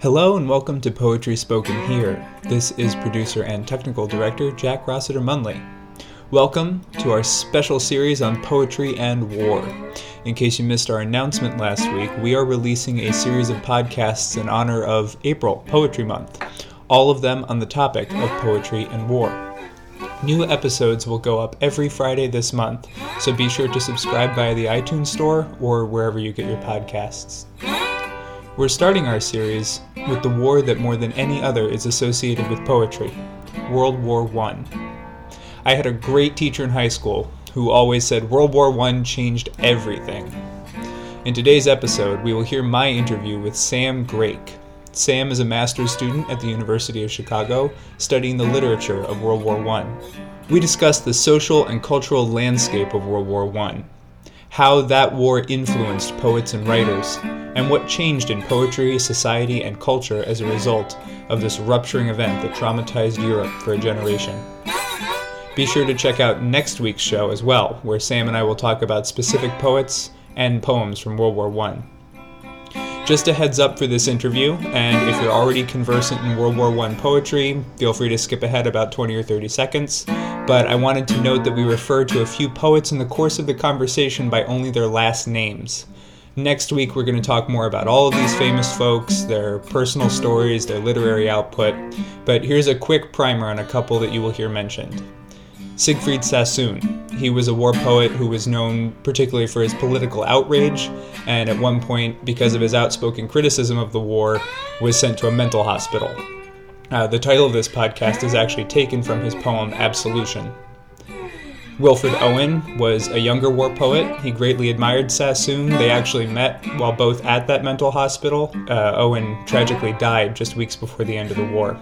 Hello and welcome to Poetry Spoken Here. This is producer and technical director Jack Rossiter Munley. Welcome to our special series on poetry and war. In case you missed our announcement last week, we are releasing a series of podcasts in honor of April, Poetry Month, all of them on the topic of poetry and war. New episodes will go up every Friday this month, so be sure to subscribe via the iTunes Store or wherever you get your podcasts. We're starting our series with the war that more than any other is associated with poetry World War I. I had a great teacher in high school who always said World War I changed everything. In today's episode, we will hear my interview with Sam Grake. Sam is a master's student at the University of Chicago studying the literature of World War I. We discuss the social and cultural landscape of World War I, how that war influenced poets and writers, and what changed in poetry, society, and culture as a result of this rupturing event that traumatized Europe for a generation. Be sure to check out next week's show as well, where Sam and I will talk about specific poets and poems from World War I. Just a heads up for this interview, and if you're already conversant in World War I poetry, feel free to skip ahead about 20 or 30 seconds. But I wanted to note that we refer to a few poets in the course of the conversation by only their last names. Next week, we're going to talk more about all of these famous folks, their personal stories, their literary output. But here's a quick primer on a couple that you will hear mentioned. Siegfried Sassoon. He was a war poet who was known particularly for his political outrage, and at one point, because of his outspoken criticism of the war, was sent to a mental hospital. Uh, the title of this podcast is actually taken from his poem Absolution. Wilfred Owen was a younger war poet. He greatly admired Sassoon. They actually met while both at that mental hospital. Uh, Owen tragically died just weeks before the end of the war.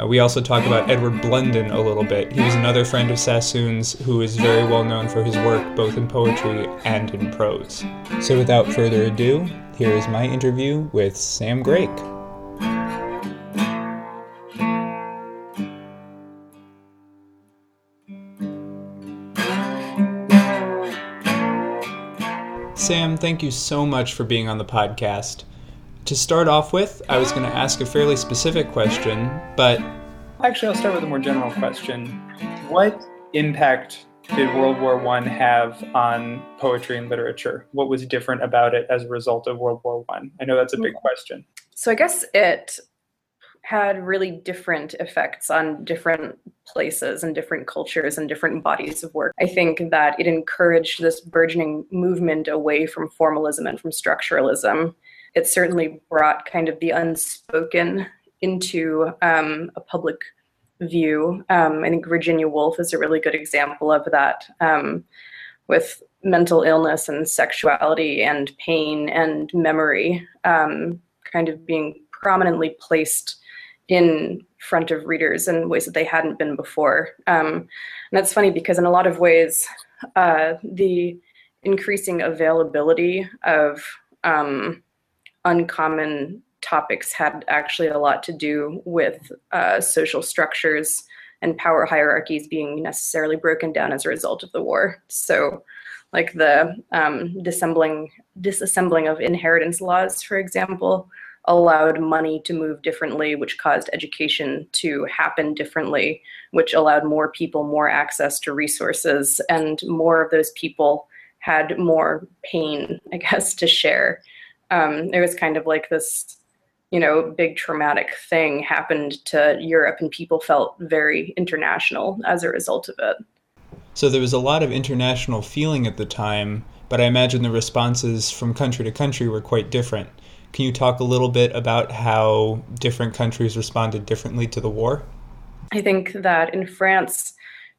Uh, we also talk about Edward Blunden a little bit. He was another friend of Sassoon's who is very well known for his work both in poetry and in prose. So without further ado, here is my interview with Sam Grake. Sam, thank you so much for being on the podcast to start off with, I was going to ask a fairly specific question, but. Actually, I'll start with a more general question. What impact did World War I have on poetry and literature? What was different about it as a result of World War I? I know that's a big question. So I guess it had really different effects on different places and different cultures and different bodies of work. I think that it encouraged this burgeoning movement away from formalism and from structuralism it certainly brought kind of the unspoken into um, a public view. Um, I think Virginia Woolf is a really good example of that um, with mental illness and sexuality and pain and memory um, kind of being prominently placed in front of readers in ways that they hadn't been before. Um, and that's funny because in a lot of ways, uh, the increasing availability of um, uncommon topics had actually a lot to do with uh, social structures and power hierarchies being necessarily broken down as a result of the war. So, like the um, disassembling disassembling of inheritance laws, for example, allowed money to move differently, which caused education to happen differently, which allowed more people more access to resources, and more of those people had more pain, I guess, to share um, it was kind of like this you know big traumatic thing happened to europe and people felt very international as a result of it. So there was a lot of international feeling at the time but i imagine the responses from country to country were quite different. Can you talk a little bit about how different countries responded differently to the war? I think that in france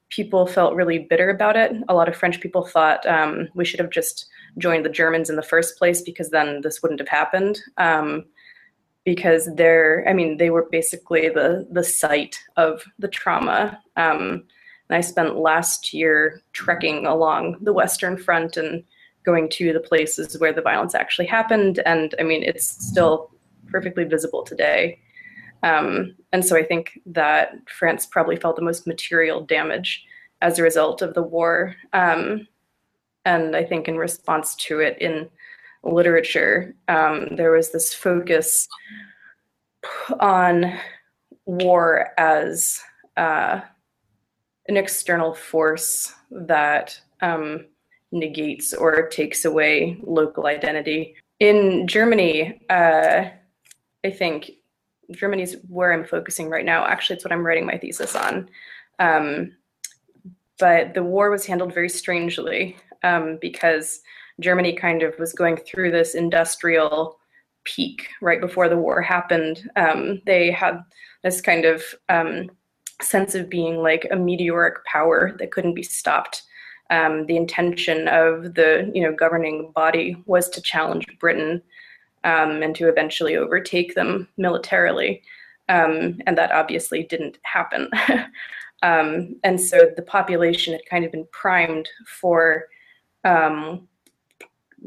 people felt really bitter about it. A lot of french people thought um, we should have just joined the Germans in the first place because then this wouldn't have happened. Um, because they're, I mean, they were basically the the site of the trauma. Um, and I spent last year trekking along the Western Front and going to the places where the violence actually happened. And I mean, it's still perfectly visible today. Um, and so I think that France probably felt the most material damage as a result of the war. Um, and I think in response to it in literature, um, there was this focus on war as uh, an external force that um, negates or takes away local identity. In Germany, uh, I think Germany's where I'm focusing right now. Actually, it's what I'm writing my thesis on. Um, but the war was handled very strangely um, because Germany kind of was going through this industrial peak right before the war happened. Um, they had this kind of um, sense of being like a meteoric power that couldn't be stopped. Um, the intention of the you know governing body was to challenge Britain um, and to eventually overtake them militarily, um, and that obviously didn't happen. Um, and so the population had kind of been primed for um,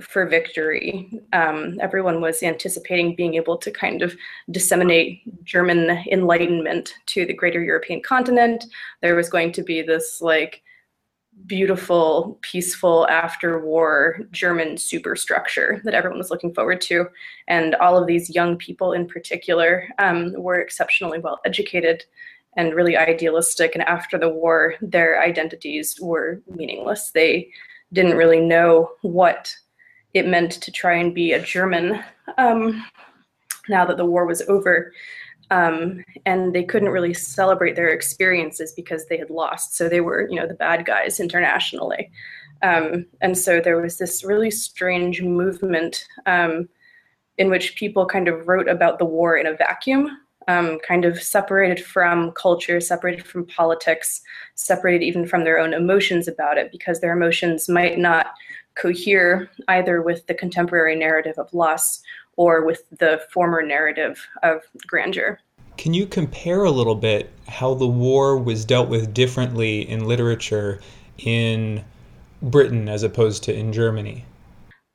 for victory. Um, everyone was anticipating being able to kind of disseminate German enlightenment to the greater European continent. There was going to be this like beautiful, peaceful after war German superstructure that everyone was looking forward to. And all of these young people in particular um, were exceptionally well educated and really idealistic. And after the war, their identities were meaningless. They didn't really know what it meant to try and be a German um, now that the war was over. Um, and they couldn't really celebrate their experiences because they had lost. So they were, you know, the bad guys internationally. Um, and so there was this really strange movement um, in which people kind of wrote about the war in a vacuum, um, kind of separated from culture, separated from politics, separated even from their own emotions about it, because their emotions might not cohere either with the contemporary narrative of loss or with the former narrative of grandeur. Can you compare a little bit how the war was dealt with differently in literature in Britain as opposed to in Germany?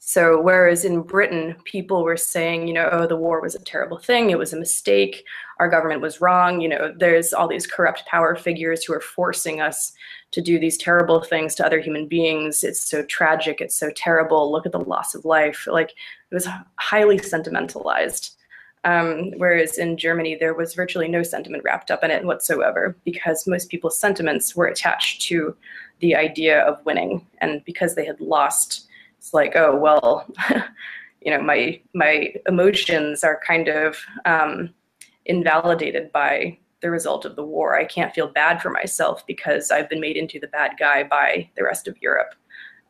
So, whereas in Britain, people were saying, you know, oh, the war was a terrible thing, it was a mistake, our government was wrong, you know, there's all these corrupt power figures who are forcing us to do these terrible things to other human beings. It's so tragic, it's so terrible. Look at the loss of life. Like, it was highly sentimentalized. Um, whereas in Germany, there was virtually no sentiment wrapped up in it whatsoever because most people's sentiments were attached to the idea of winning. And because they had lost, it's like oh well you know my my emotions are kind of um, invalidated by the result of the war. I can't feel bad for myself because i've been made into the bad guy by the rest of europe.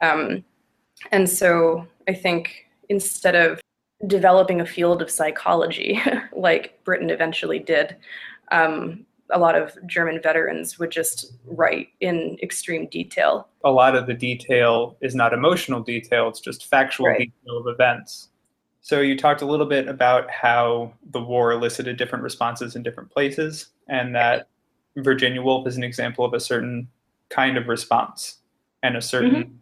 Um, and so i think instead of developing a field of psychology like britain eventually did um, a lot of German veterans would just write in extreme detail. A lot of the detail is not emotional detail, it's just factual right. detail of events. So you talked a little bit about how the war elicited different responses in different places, and that Virginia Woolf is an example of a certain kind of response and a certain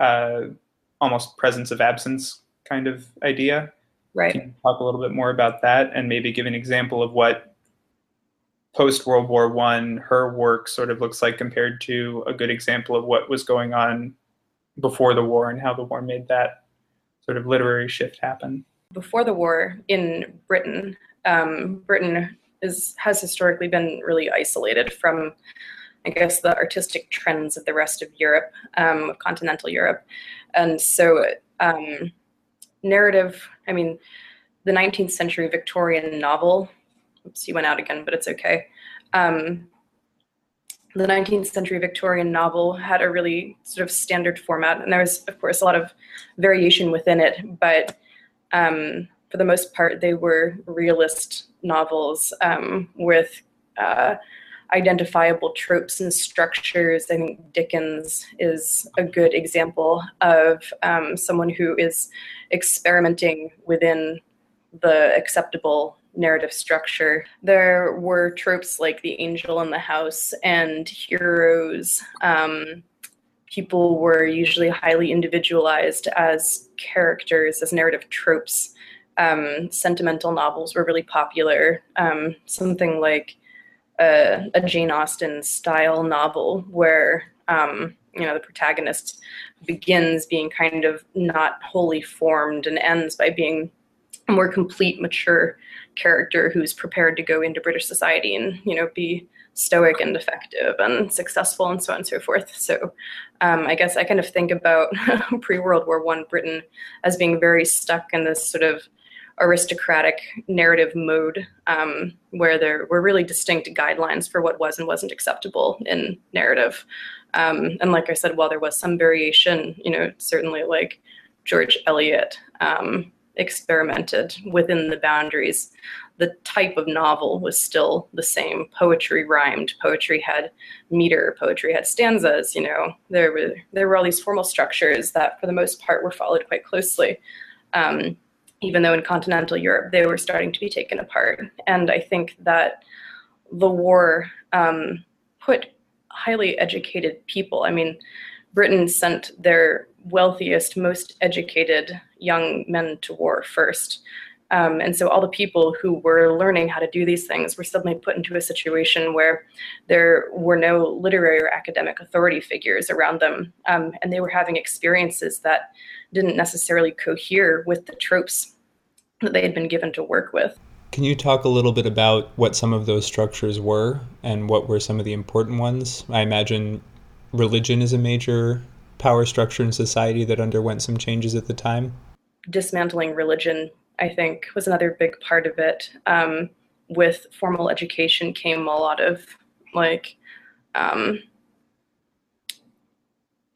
mm-hmm. uh, almost presence of absence kind of idea. Right. Can you talk a little bit more about that and maybe give an example of what post World War One, her work sort of looks like compared to a good example of what was going on before the war and how the war made that sort of literary shift happen. Before the war in Britain, um, Britain is has historically been really isolated from, I guess, the artistic trends of the rest of Europe, um, of continental Europe, and so um, narrative. I mean, the 19th century Victorian novel oops, he went out again, but it's okay. Um, the 19th century Victorian novel had a really sort of standard format, and there was, of course, a lot of variation within it, but um, for the most part, they were realist novels um, with uh, identifiable tropes and structures. I think Dickens is a good example of um, someone who is experimenting within the acceptable narrative structure. There were tropes like the angel in the house and heroes. Um, people were usually highly individualized as characters, as narrative tropes. Um, sentimental novels were really popular. Um, something like a, a, Jane Austen style novel where um, you know the protagonist begins being kind of not wholly formed and ends by being more complete, mature character who's prepared to go into British society and you know be stoic and effective and successful and so on and so forth. So um, I guess I kind of think about pre World War One Britain as being very stuck in this sort of aristocratic narrative mode um, where there were really distinct guidelines for what was and wasn't acceptable in narrative. Um, and like I said, while there was some variation, you know, certainly like George Eliot um, experimented within the boundaries the type of novel was still the same. Poetry rhymed, poetry had meter, poetry had stanzas, you know, there were there were all these formal structures that for the most part were followed quite closely. Um, even though in continental Europe they were starting to be taken apart. And I think that the war um, put highly educated people. I mean, Britain sent their wealthiest, most educated young men to war first. Um, and so all the people who were learning how to do these things were suddenly put into a situation where there were no literary or academic authority figures around them. Um, and they were having experiences that didn't necessarily cohere with the tropes that they had been given to work with. Can you talk a little bit about what some of those structures were and what were some of the important ones? I imagine religion is a major power structure in society that underwent some changes at the time. Dismantling religion I think, was another big part of it. Um, with formal education came a lot of like, um,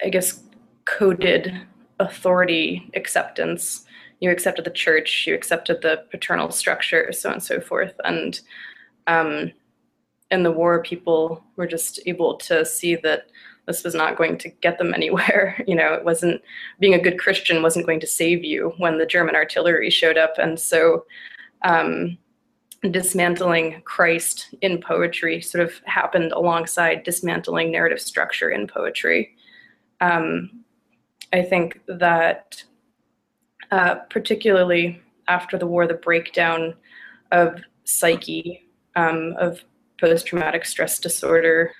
I guess, coded authority acceptance. You accepted the church, you accepted the paternal structure, so on and so forth. And um, in the war, people were just able to see that this was not going to get them anywhere. You know, it wasn't being a good Christian wasn't going to save you when the German artillery showed up. And so, um, dismantling Christ in poetry sort of happened alongside dismantling narrative structure in poetry. Um, I think that, uh, particularly after the war, the breakdown of psyche, um, of post traumatic stress disorder,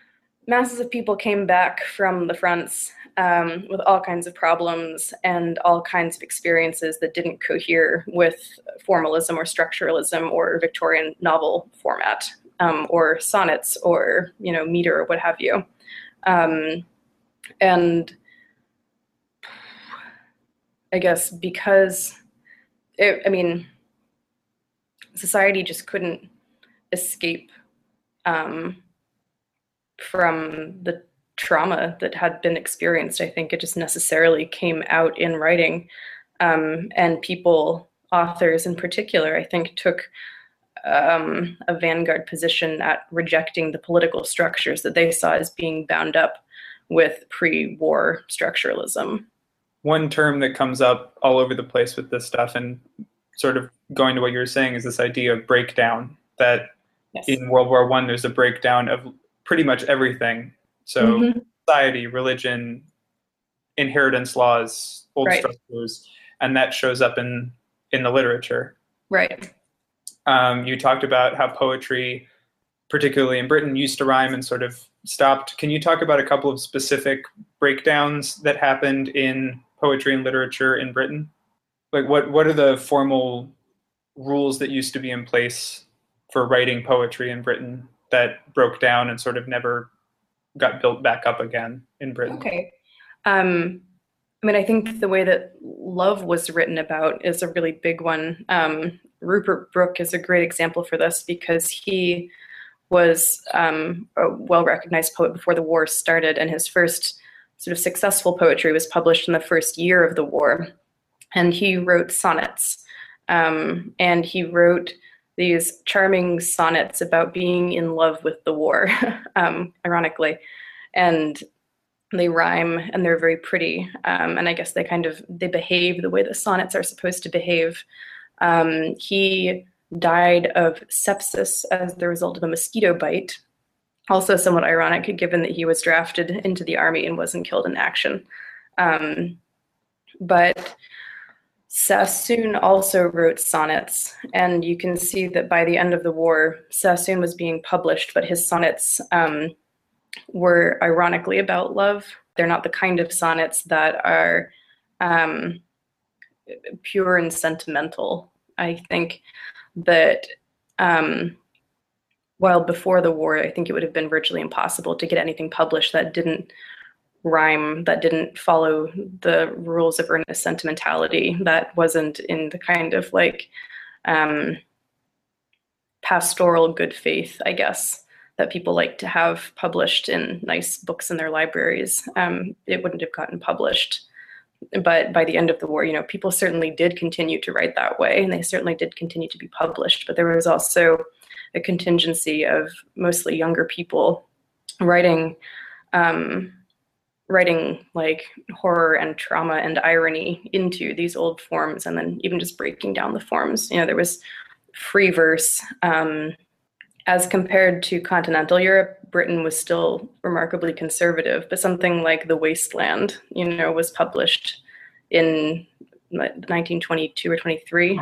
masses of people came back from the fronts um, with all kinds of problems and all kinds of experiences that didn't cohere with formalism or structuralism or Victorian novel format um, or sonnets or you know meter or what have you. Um, and I guess because it, I mean, society just couldn't escape um, from the trauma that had been experienced. I think it just necessarily came out in writing. Um, and people, authors in particular, I think took um, a vanguard position at rejecting the political structures that they saw as being bound up with pre war structuralism. One term that comes up all over the place with this stuff, and sort of going to what you were saying, is this idea of breakdown. That yes. in World War One, there's a breakdown of pretty much everything. So mm-hmm. society, religion, inheritance laws, old right. structures, and that shows up in in the literature. Right. Um, you talked about how poetry, particularly in Britain, used to rhyme and sort of stopped. Can you talk about a couple of specific breakdowns that happened in poetry and literature in Britain? Like what what are the formal rules that used to be in place for writing poetry in Britain that broke down and sort of never got built back up again in Britain. Okay. Um, I mean, I think the way that love was written about is a really big one. Um, Rupert Brooke is a great example for this because he was um, a well recognized poet before the war started, and his first sort of successful poetry was published in the first year of the war. And he wrote sonnets. Um, and he wrote these charming sonnets about being in love with the war, um, ironically. And they rhyme and they're very pretty. Um, and I guess they kind of they behave the way the sonnets are supposed to behave. Um, he died of sepsis as the result of a mosquito bite. Also, somewhat ironic, given that he was drafted into the army and wasn't killed in action. Um, but Sassoon also wrote sonnets, and you can see that by the end of the war, Sassoon was being published, but his sonnets um, were ironically about love. They're not the kind of sonnets that are um, pure and sentimental. I think that um, while before the war, I think it would have been virtually impossible to get anything published that didn't rhyme, that didn't follow the rules of earnest sentimentality, that wasn't in the kind of like um, pastoral good faith, I guess, that people like to have published in nice books in their libraries. Um, it wouldn't have gotten published. But by the end of the war, you know, people certainly did continue to write that way, and they certainly did continue to be published. But there was also a contingency of mostly younger people writing um, writing like horror and trauma and irony into these old forms and then even just breaking down the forms you know there was free verse um, as compared to continental europe britain was still remarkably conservative but something like the wasteland you know was published in 1922 or 23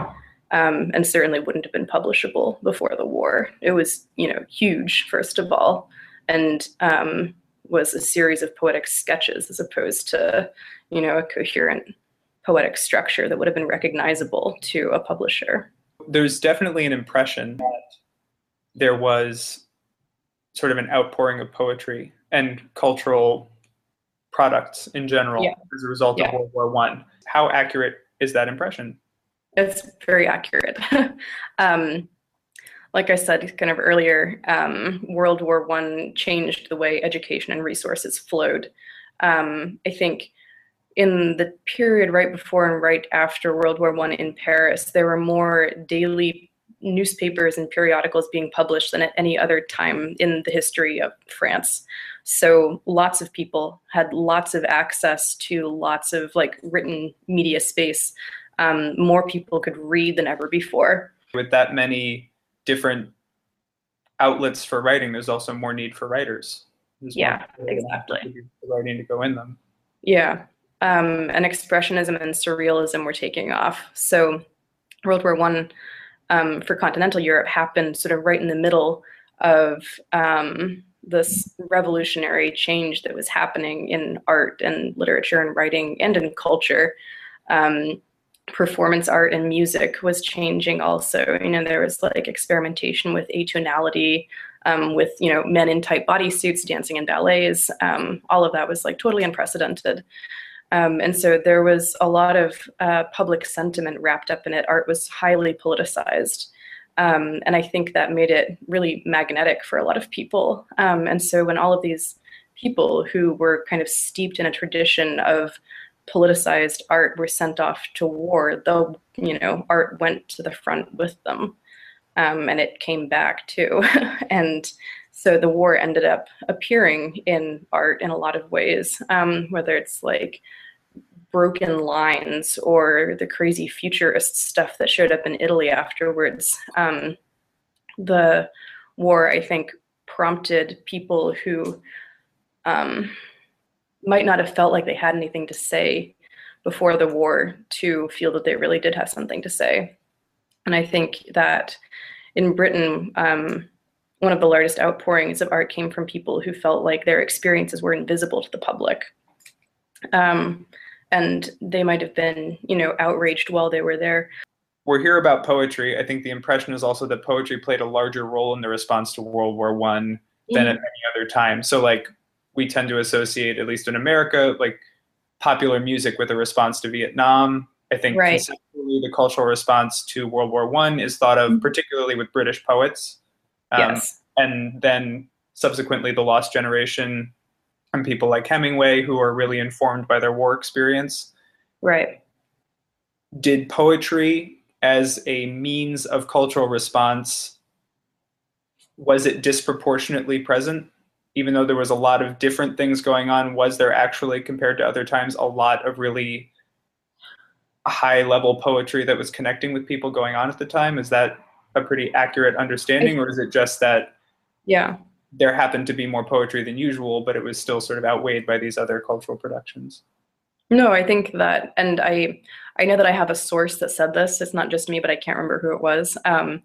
um, and certainly wouldn't have been publishable before the war. It was, you know, huge first of all, and um, was a series of poetic sketches as opposed to, you know, a coherent poetic structure that would have been recognizable to a publisher. There's definitely an impression that there was sort of an outpouring of poetry and cultural products in general yeah. as a result yeah. of World War One. How accurate is that impression? It's very accurate. um, like I said kind of earlier, um, World War One changed the way education and resources flowed. Um, I think in the period right before and right after World War One in Paris, there were more daily newspapers and periodicals being published than at any other time in the history of France. So lots of people had lots of access to lots of like written media space um, more people could read than ever before. With that many different outlets for writing, there's also more need for writers. There's yeah, exactly. Writing to go in them. Yeah, um, and expressionism and surrealism were taking off. So World War One um, for continental Europe happened sort of right in the middle of um, this revolutionary change that was happening in art and literature and writing and in culture. Um, performance art and music was changing also. You know, there was like experimentation with atonality, um, with, you know, men in tight bodysuits dancing in ballets. Um, all of that was like totally unprecedented. Um, and so there was a lot of uh, public sentiment wrapped up in it. Art was highly politicized. Um, and I think that made it really magnetic for a lot of people. Um, and so when all of these people who were kind of steeped in a tradition of politicized art were sent off to war, though you know art went to the front with them, um, and it came back too. and so the war ended up appearing in art in a lot of ways, um, whether it's like broken lines or the crazy futurist stuff that showed up in Italy afterwards. Um, the war, I think, prompted people who um, might not have felt like they had anything to say before the war to feel that they really did have something to say. And I think that in Britain, um, one of the largest outpourings of art came from people who felt like their experiences were invisible to the public. Um, and they might have been, you know, outraged while they were there. We're here about poetry. I think the impression is also that poetry played a larger role in the response to World War One than mm-hmm. at any other time. So, like, we tend to associate, at least in America, like popular music with a response to Vietnam. I think right. conceptually the cultural response to World War One is thought of mm-hmm. particularly with British poets, um, yes. and then subsequently the Lost Generation and people like Hemingway who are really informed by their war experience. Right. Did poetry as a means of cultural response was it disproportionately present even though there was a lot of different things going on, was there actually, compared to other times, a lot of really high level poetry that was connecting with people going on at the time? Is that a pretty accurate understanding, or is it just that? Yeah. There happened to be more poetry than usual, but it was still sort of outweighed by these other cultural productions. No, I think that, and I I know that I have a source that said this. It's not just me, but I can't remember who it was. Um,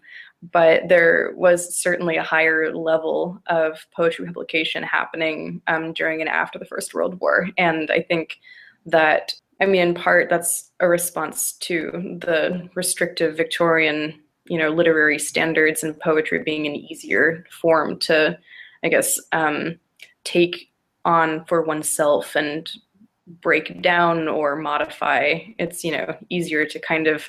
but there was certainly a higher level of poetry publication happening um, during and after the First World War, and I think that I mean, in part, that's a response to the restrictive Victorian, you know, literary standards and poetry being an easier form to, I guess, um, take on for oneself and break down or modify. It's, you know, easier to kind of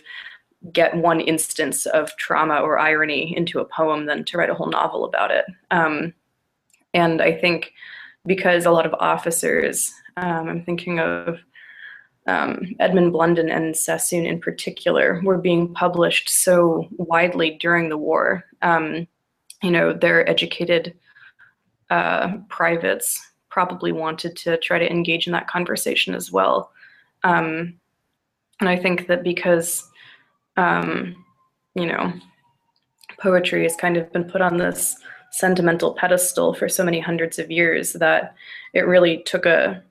get one instance of trauma or irony into a poem than to write a whole novel about it. Um, and I think because a lot of officers, um, I'm thinking of um, Edmund Blunden and Sassoon in particular were being published so widely during the war. Um, you know, their educated uh, privates probably wanted to try to engage in that conversation as well. Um, and I think that because, um, you know, poetry has kind of been put on this sentimental pedestal for so many hundreds of years that it really took a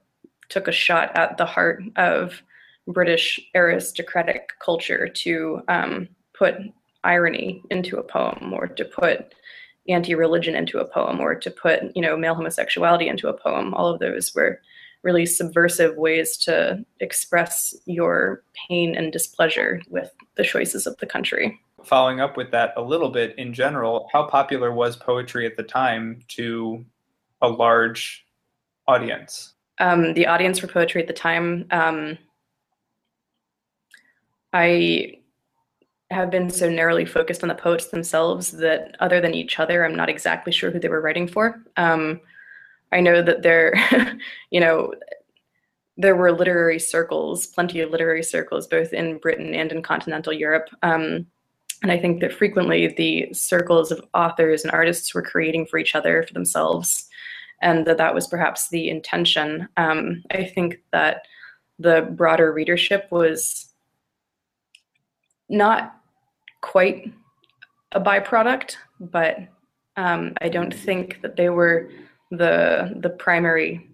took a shot at the heart of British aristocratic culture to um, put irony into a poem or to put anti-religion into a poem or to put you know male homosexuality into a poem. All of those were really subversive ways to express your pain and displeasure with the choices of the country following up with that a little bit in general how popular was poetry at the time to a large audience um, the audience for poetry at the time. Um, I have been so narrowly focused on the poets themselves that, other than each other, I'm not exactly sure who they were writing for. Um, I know that there, you know, there were literary circles, plenty of literary circles, both in Britain and in continental Europe. Um, and I think that frequently the circles of authors and artists were creating for each other, for themselves and that that was perhaps the intention. Um, I think that the broader readership was not quite a byproduct, but um, I don't think that they were the the primary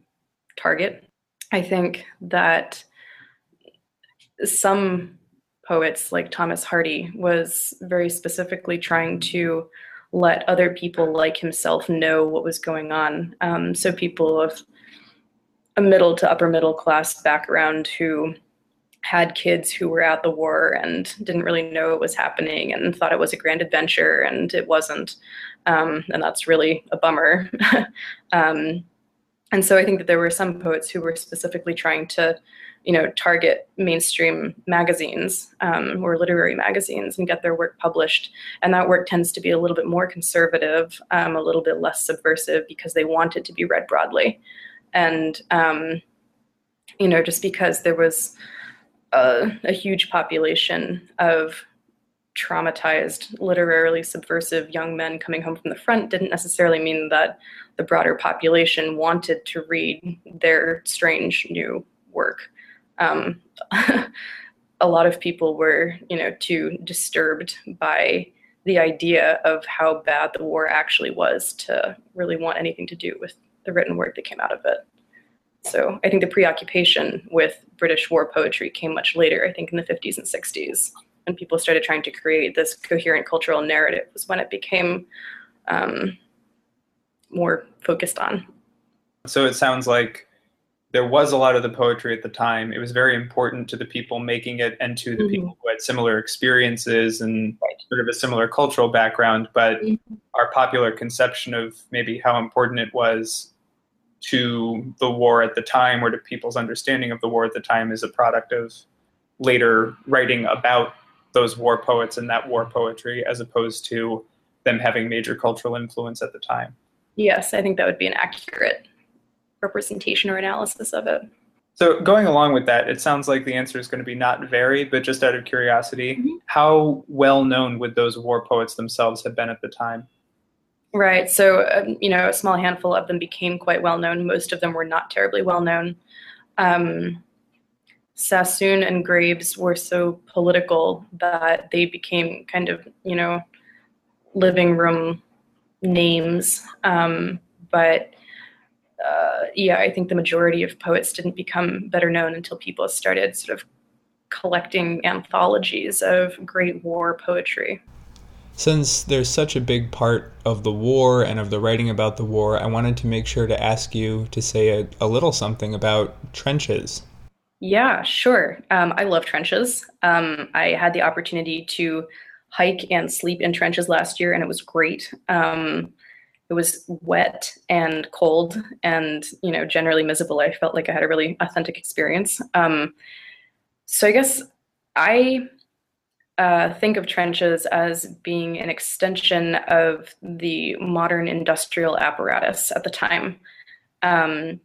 target. I think that some poets like Thomas Hardy was very specifically trying to let other people like himself know what was going on. Um, so people of a middle to upper middle class background who had kids who were at the war and didn't really know what was happening and thought it was a grand adventure and it wasn't. Um, and that's really a bummer. um, and so I think that there were some poets who were specifically trying to you know, target mainstream magazines um, or literary magazines and get their work published. And that work tends to be a little bit more conservative, um, a little bit less subversive because they want it to be read broadly. And, um, you know, just because there was a, a huge population of traumatized, literarily subversive young men coming home from the front didn't necessarily mean that the broader population wanted to read their strange new work um, a lot of people were, you know, too disturbed by the idea of how bad the war actually was to really want anything to do with the written word that came out of it. So I think the preoccupation with British war poetry came much later, I think in the 50s and 60s, when people started trying to create this coherent cultural narrative, was when it became um, more focused on. So it sounds like there was a lot of the poetry at the time. It was very important to the people making it and to the mm-hmm. people who had similar experiences and sort of a similar cultural background. But mm-hmm. our popular conception of maybe how important it was to the war at the time or to people's understanding of the war at the time is a product of later writing about those war poets and that war poetry as opposed to them having major cultural influence at the time. Yes, I think that would be an accurate representation or analysis of it. So, going along with that, it sounds like the answer is going to be not very, but just out of curiosity, mm-hmm. how well known would those war poets themselves have been at the time? Right. So, um, you know, a small handful of them became quite well known. Most of them were not terribly well known. Um, Sassoon and Graves were so political that they became kind of, you know, living room names. Um, but uh, yeah, I think the majority of poets didn't become better known until people started sort of collecting anthologies of Great War poetry. Since there's such a big part of the war and of the writing about the war, I wanted to make sure to ask you to say a, a little something about trenches. Yeah, sure. Um, I love trenches. Um, I had the opportunity to hike and sleep in trenches last year, and it was great. Um, it was wet and cold, and you know, generally miserable. I felt like I had a really authentic experience. Um, so I guess I uh, think of trenches as being an extension of the modern industrial apparatus at the time. Um,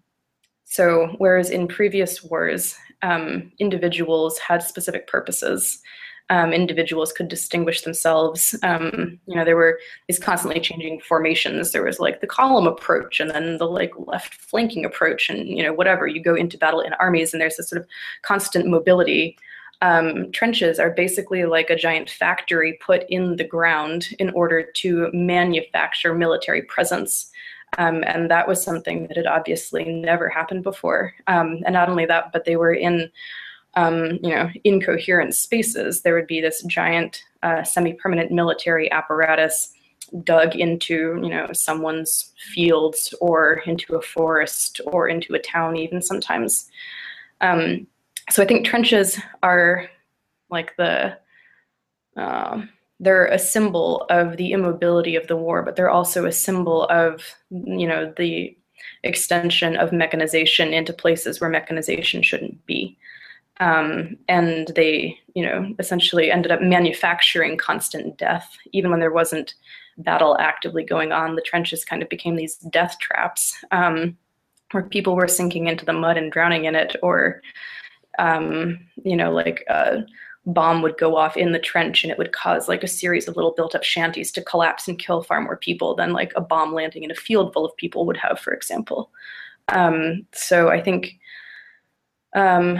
so, whereas in previous wars, um, individuals had specific purposes, um, individuals could distinguish themselves. Um, you know, there were these constantly changing formations. There was like the column approach, and then the like left flanking approach, and you know, whatever. You go into battle in armies, and there's this sort of constant mobility. Um, trenches are basically like a giant factory put in the ground in order to manufacture military presence. Um, and that was something that had obviously never happened before. Um, and not only that, but they were in, um, you know, incoherent spaces. There would be this giant uh, semi-permanent military apparatus dug into, you know, someone's fields or into a forest or into a town, even sometimes. Um, so I think trenches are like the uh, they're a symbol of the immobility of the war, but they're also a symbol of, you know, the extension of mechanization into places where mechanization shouldn't be. Um, and they, you know, essentially ended up manufacturing constant death, even when there wasn't battle actively going on. The trenches kind of became these death traps um, where people were sinking into the mud and drowning in it, or, um, you know, like. a bomb would go off in the trench and it would cause like a series of little built up shanties to collapse and kill far more people than like a bomb landing in a field full of people would have, for example. Um, so I think, um,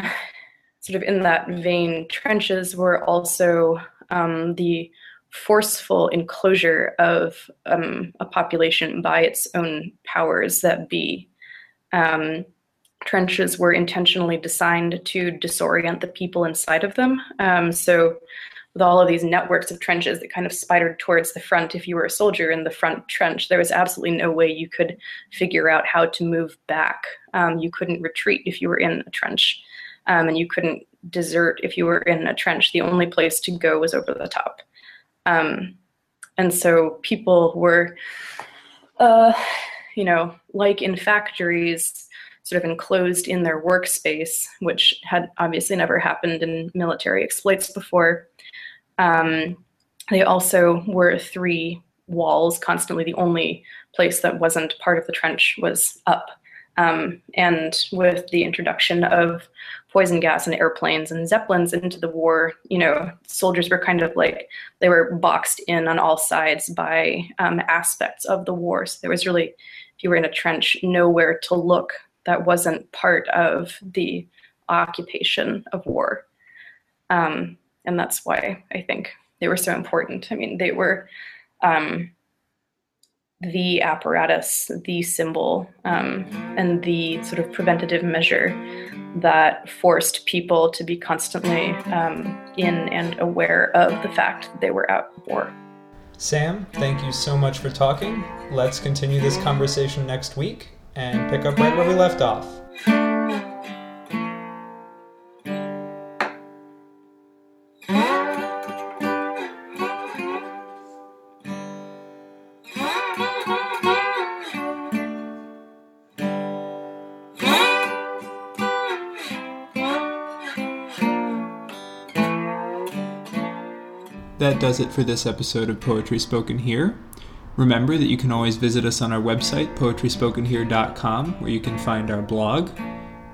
sort of in that vein, trenches were also um, the forceful enclosure of um, a population by its own powers that be. Um, trenches were intentionally designed to disorient the people inside of them. Um, so, with all of these networks of trenches that kind of spidered towards the front, if you were a soldier in the front trench, there was absolutely no way you could figure out how to move back. Um, you couldn't retreat if you were in a trench, um, and you couldn't desert if you were in a trench. The only place to go was over the top. Um, and so people were, uh, you know, like in factories, sort of enclosed in their workspace, which had obviously never happened in military exploits before. Um, they also were three walls, constantly the only place that wasn't part of the trench was up. Um, and with the introduction of poison gas and airplanes and zeppelins into the war, you know, soldiers were kind of like they were boxed in on all sides by um, aspects of the war. So there was really, if you were in a trench, nowhere to look that wasn't part of the occupation of war. Um, and that's why I think they were so important. I mean, they were um, the apparatus, the symbol, um, and the sort of preventative measure that forced people to be constantly um, in and aware of the fact that they were at war. Sam, thank you so much for talking. Let's continue this conversation next week and pick up right where we left off. That does it for this episode of Poetry Spoken Here. Remember that you can always visit us on our website, poetryspokenhere.com, where you can find our blog.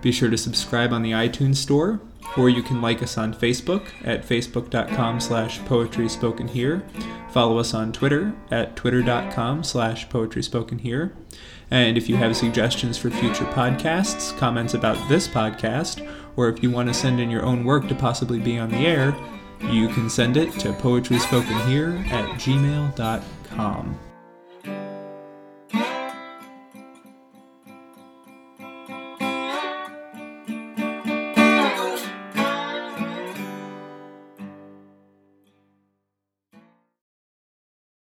Be sure to subscribe on the iTunes Store, or you can like us on Facebook at facebook.com slash poetryspokenhere. Follow us on Twitter at twitter.com slash poetryspokenhere. And if you have suggestions for future podcasts, comments about this podcast, or if you want to send in your own work to possibly be on the air, you can send it to poetryspokenhere at gmail.com.